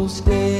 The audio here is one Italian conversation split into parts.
people stay.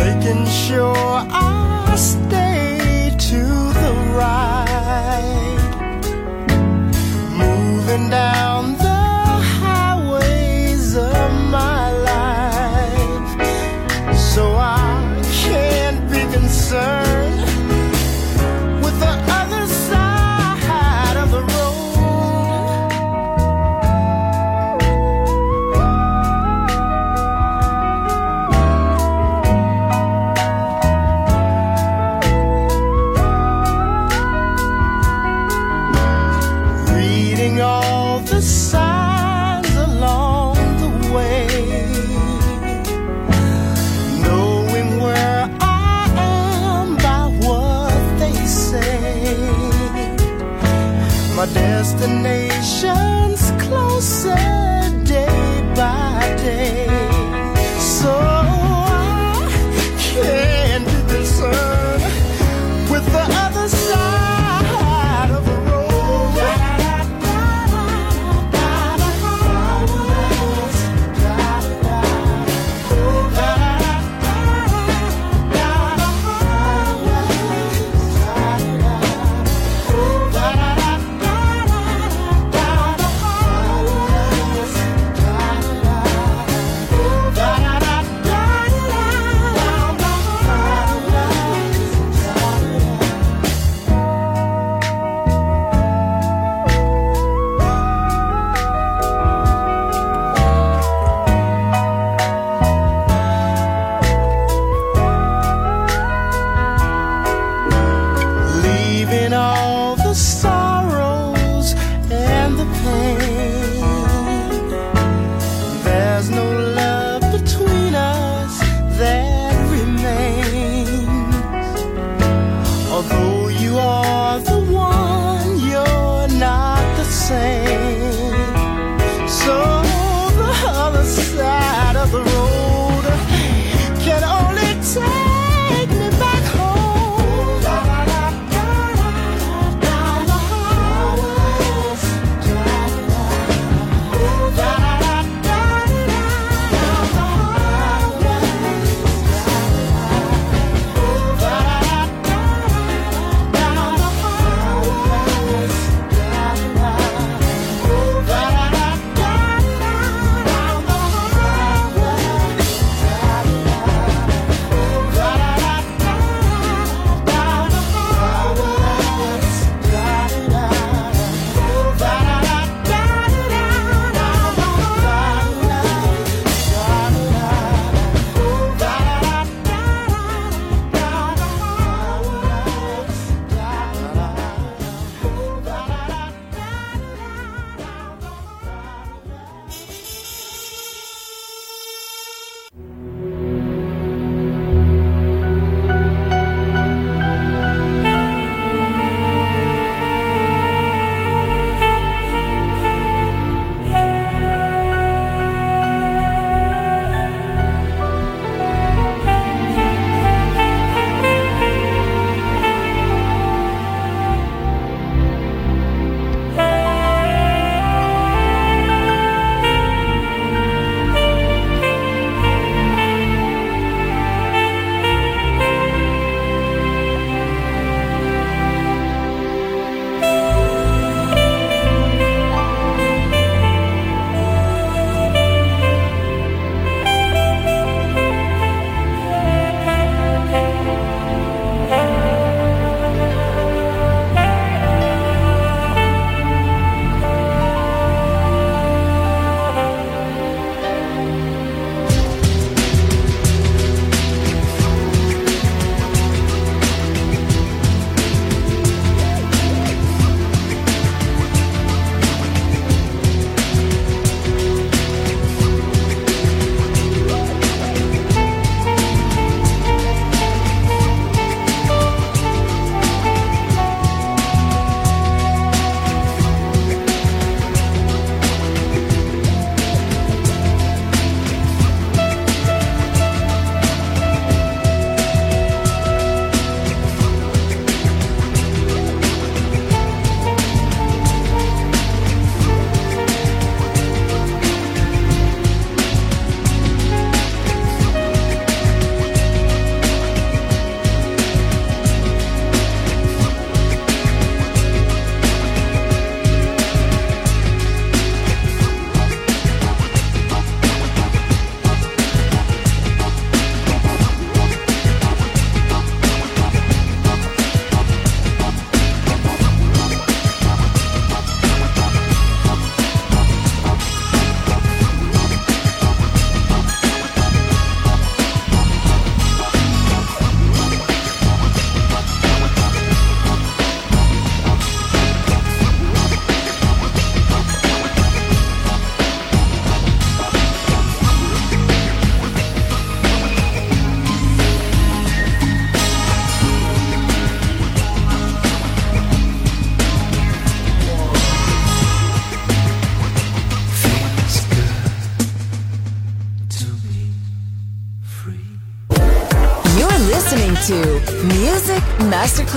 making sure I My destination's closer day by day.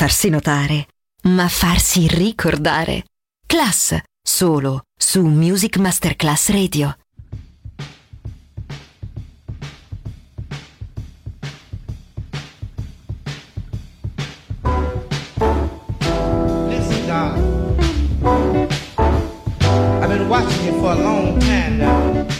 farsi notare, ma farsi ricordare. Class, solo su Music Masterclass Radio. Listen, darling. I've been watching you for a long time now.